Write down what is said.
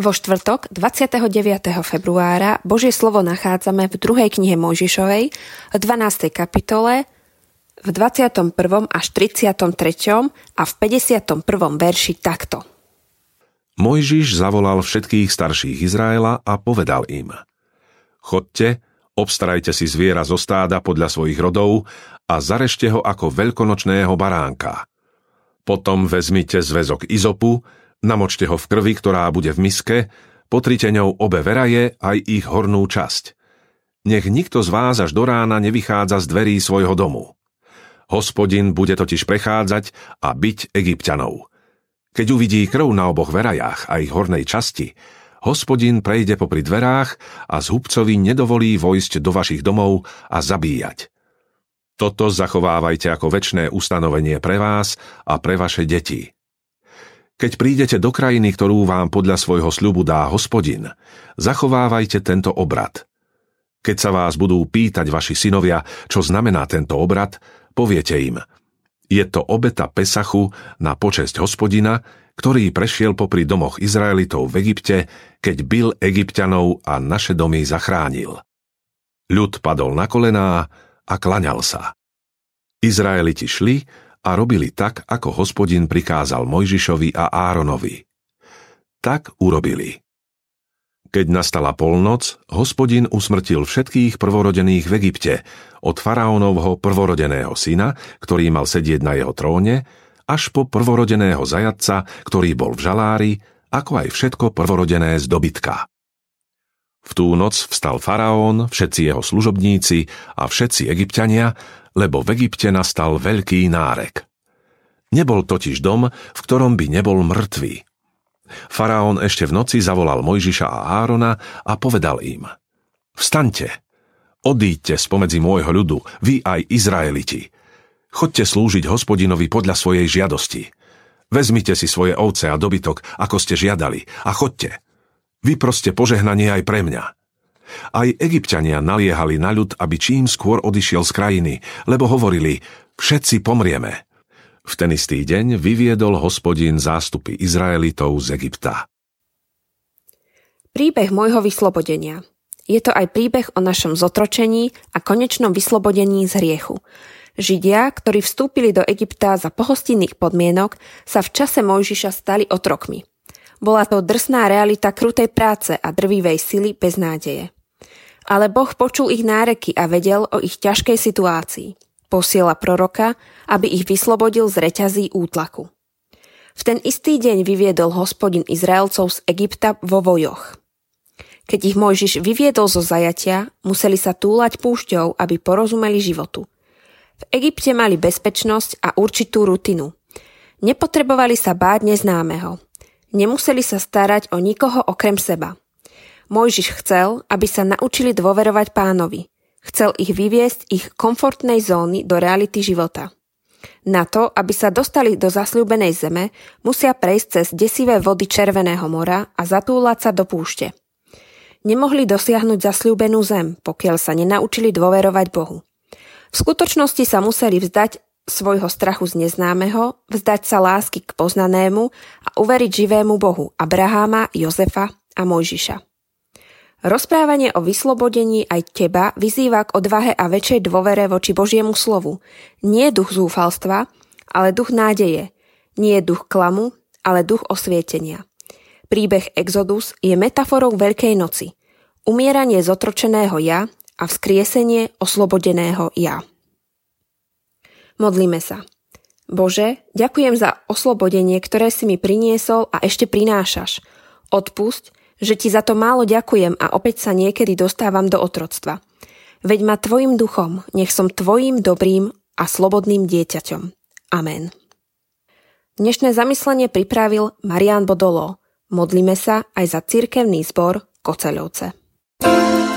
Vo štvrtok 29. februára Božie slovo nachádzame v druhej knihe Mojžišovej v 12. kapitole v 21. až 33. a v 51. verši takto. Mojžiš zavolal všetkých starších Izraela a povedal im Chodte, obstarajte si zviera zo stáda podľa svojich rodov a zarešte ho ako veľkonočného baránka. Potom vezmite zväzok izopu, Namočte ho v krvi, ktorá bude v miske, potrite ňou obe veraje aj ich hornú časť. Nech nikto z vás až do rána nevychádza z dverí svojho domu. Hospodin bude totiž prechádzať a byť egyptianov. Keď uvidí krv na oboch verajách a ich hornej časti, hospodin prejde popri dverách a z hubcovi nedovolí vojsť do vašich domov a zabíjať. Toto zachovávajte ako väčšné ustanovenie pre vás a pre vaše deti. Keď prídete do krajiny, ktorú vám podľa svojho sľubu dá hospodin, zachovávajte tento obrad. Keď sa vás budú pýtať vaši synovia, čo znamená tento obrad, poviete im, je to obeta Pesachu na počesť hospodina, ktorý prešiel popri domoch Izraelitov v Egypte, keď byl egyptianov a naše domy zachránil. Ľud padol na kolená a klaňal sa. Izraeliti šli a robili tak, ako hospodin prikázal Mojžišovi a Áronovi. Tak urobili. Keď nastala polnoc, hospodin usmrtil všetkých prvorodených v Egypte, od faraónovho prvorodeného syna, ktorý mal sedieť na jeho tróne, až po prvorodeného zajatca, ktorý bol v žalári, ako aj všetko prvorodené z dobytka. V tú noc vstal faraón, všetci jeho služobníci a všetci egyptiania lebo v Egypte nastal veľký nárek. Nebol totiž dom, v ktorom by nebol mŕtvý. Faraón ešte v noci zavolal Mojžiša a Árona a povedal im Vstaňte, odíďte spomedzi môjho ľudu, vy aj Izraeliti. Chodte slúžiť hospodinovi podľa svojej žiadosti. Vezmite si svoje ovce a dobytok, ako ste žiadali, a chodte. Vy proste požehnanie aj pre mňa. Aj egyptiania naliehali na ľud, aby čím skôr odišiel z krajiny, lebo hovorili, všetci pomrieme. V ten istý deň vyviedol hospodin zástupy Izraelitov z Egypta. Príbeh môjho vyslobodenia. Je to aj príbeh o našom zotročení a konečnom vyslobodení z hriechu. Židia, ktorí vstúpili do Egypta za pohostinných podmienok, sa v čase Mojžiša stali otrokmi. Bola to drsná realita krutej práce a drvivej sily bez nádeje. Ale Boh počul ich náreky a vedel o ich ťažkej situácii. Posiela proroka, aby ich vyslobodil z reťazí útlaku. V ten istý deň vyviedol hospodin Izraelcov z Egypta vo vojoch. Keď ich Mojžiš vyviedol zo zajatia, museli sa túlať púšťou, aby porozumeli životu. V Egypte mali bezpečnosť a určitú rutinu. Nepotrebovali sa báť neznámeho. Nemuseli sa starať o nikoho okrem seba. Mojžiš chcel, aby sa naučili dôverovať pánovi. Chcel ich vyviesť ich komfortnej zóny do reality života. Na to, aby sa dostali do zasľúbenej zeme, musia prejsť cez desivé vody Červeného mora a zatúlať sa do púšte. Nemohli dosiahnuť zasľúbenú zem, pokiaľ sa nenaučili dôverovať Bohu. V skutočnosti sa museli vzdať svojho strachu z neznámeho, vzdať sa lásky k poznanému a uveriť živému Bohu Abraháma, Jozefa a Mojžiša. Rozprávanie o vyslobodení aj teba vyzýva k odvahe a väčšej dôvere voči Božiemu slovu. Nie duch zúfalstva, ale duch nádeje. Nie duch klamu, ale duch osvietenia. Príbeh Exodus je metaforou Veľkej noci. Umieranie zotročeného ja a vzkriesenie oslobodeného ja. Modlíme sa. Bože, ďakujem za oslobodenie, ktoré si mi priniesol a ešte prinášaš. Odpusť, že ti za to málo ďakujem a opäť sa niekedy dostávam do otroctva. Veď ma tvojim duchom, nech som tvojim dobrým a slobodným dieťaťom. Amen. Dnešné zamyslenie pripravil Marian Bodolo. Modlíme sa aj za cirkevný zbor Koceľovce. thank you